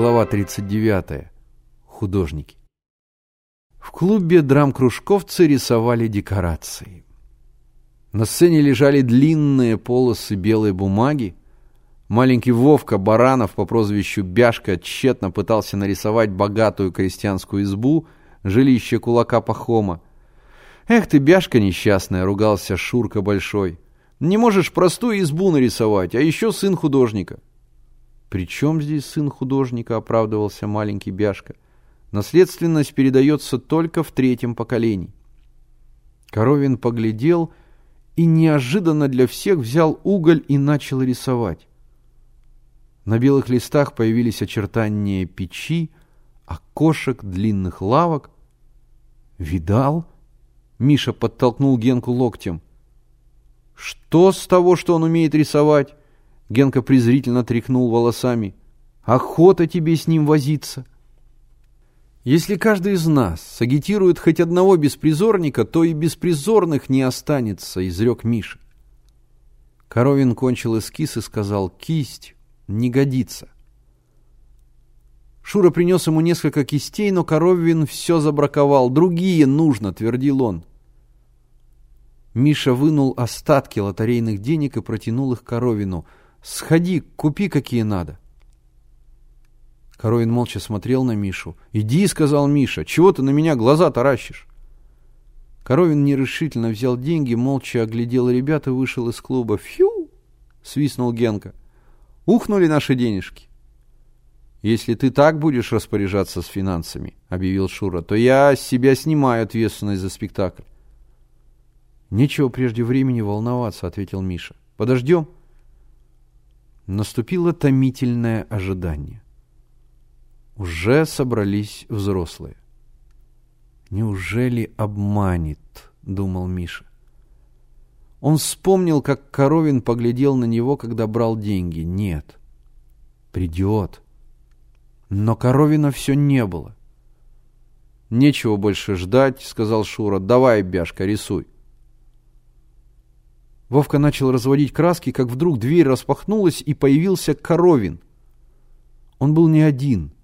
Глава 39. Художники. В клубе драм-кружковцы рисовали декорации. На сцене лежали длинные полосы белой бумаги. Маленький Вовка Баранов по прозвищу Бяшка тщетно пытался нарисовать богатую крестьянскую избу, жилище кулака Пахома. «Эх ты, Бяшка несчастная!» — ругался Шурка Большой. «Не можешь простую избу нарисовать, а еще сын художника». «При чем здесь сын художника?» — оправдывался маленький Бяшка. «Наследственность передается только в третьем поколении». Коровин поглядел и неожиданно для всех взял уголь и начал рисовать. На белых листах появились очертания печи, окошек, длинных лавок. «Видал?» — Миша подтолкнул Генку локтем. «Что с того, что он умеет рисовать?» Генка презрительно тряхнул волосами. «Охота тебе с ним возиться!» Если каждый из нас сагитирует хоть одного беспризорника, то и беспризорных не останется, изрек Миша. Коровин кончил эскиз и сказал, кисть не годится. Шура принес ему несколько кистей, но Коровин все забраковал. Другие нужно, твердил он. Миша вынул остатки лотерейных денег и протянул их Коровину. «Сходи, купи, какие надо». Коровин молча смотрел на Мишу. «Иди», — сказал Миша, — «чего ты на меня глаза таращишь?» Коровин нерешительно взял деньги, молча оглядел ребят и вышел из клуба. «Фью!» — свистнул Генка. «Ухнули наши денежки». «Если ты так будешь распоряжаться с финансами», — объявил Шура, — «то я с себя снимаю ответственность за спектакль». «Нечего прежде времени волноваться», — ответил Миша. «Подождем». Наступило томительное ожидание. Уже собрались взрослые. «Неужели обманет?» — думал Миша. Он вспомнил, как Коровин поглядел на него, когда брал деньги. Нет, придет. Но Коровина все не было. «Нечего больше ждать», — сказал Шура. «Давай, Бяшка, рисуй». Вовка начал разводить краски, как вдруг дверь распахнулась, и появился Коровин. Он был не один —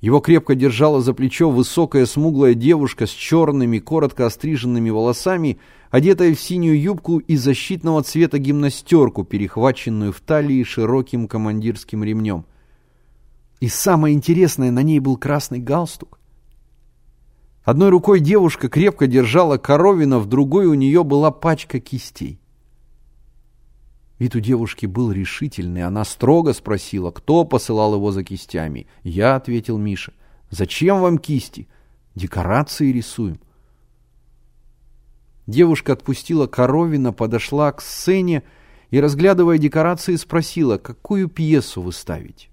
его крепко держала за плечо высокая смуглая девушка с черными, коротко остриженными волосами, одетая в синюю юбку и защитного цвета гимнастерку, перехваченную в талии широким командирским ремнем. И самое интересное, на ней был красный галстук. Одной рукой девушка крепко держала коровина, в другой у нее была пачка кистей. Вид у девушки был решительный. Она строго спросила, кто посылал его за кистями. Я ответил Миша. Зачем вам кисти? Декорации рисуем. Девушка отпустила коровина, подошла к сцене и, разглядывая декорации, спросила, какую пьесу вы ставите.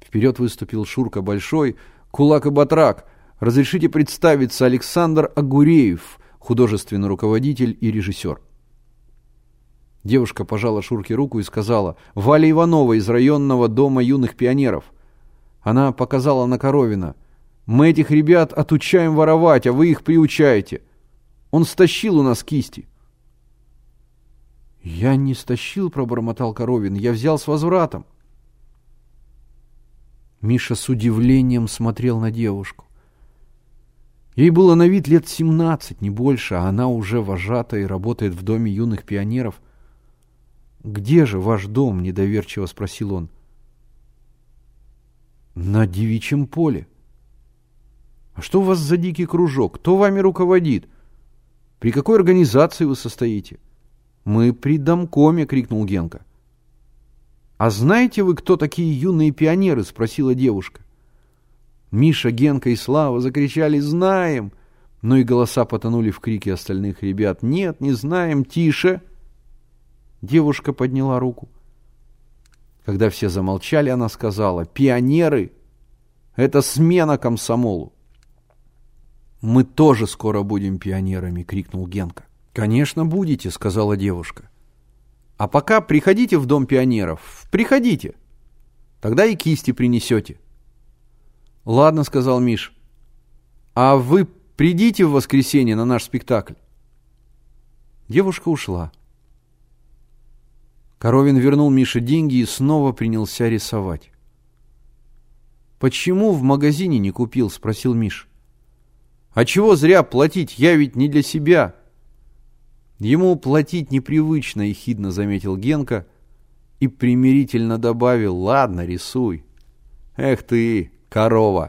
Вперед выступил Шурка Большой, Кулак и Батрак. Разрешите представиться Александр Агуреев, художественный руководитель и режиссер. Девушка пожала Шурке руку и сказала, «Валя Иванова из районного дома юных пионеров». Она показала на Коровина. «Мы этих ребят отучаем воровать, а вы их приучаете. Он стащил у нас кисти». «Я не стащил», — пробормотал Коровин, — «я взял с возвратом». Миша с удивлением смотрел на девушку. Ей было на вид лет семнадцать, не больше, а она уже вожата и работает в доме юных пионеров — «Где же ваш дом?» – недоверчиво спросил он. «На девичьем поле». «А что у вас за дикий кружок? Кто вами руководит? При какой организации вы состоите?» «Мы при домкоме!» – крикнул Генка. «А знаете вы, кто такие юные пионеры?» – спросила девушка. Миша, Генка и Слава закричали «Знаем!» Но и голоса потонули в крике остальных ребят. «Нет, не знаем, тише!» Девушка подняла руку. Когда все замолчали, она сказала, «Пионеры — это смена комсомолу». «Мы тоже скоро будем пионерами!» — крикнул Генка. «Конечно, будете!» — сказала девушка. «А пока приходите в Дом пионеров. Приходите. Тогда и кисти принесете». «Ладно», — сказал Миш. «А вы придите в воскресенье на наш спектакль». Девушка ушла. Коровин вернул Мише деньги и снова принялся рисовать. «Почему в магазине не купил?» — спросил Миш. «А чего зря платить? Я ведь не для себя». Ему платить непривычно, — ехидно заметил Генка и примирительно добавил, «Ладно, рисуй». «Эх ты, корова!»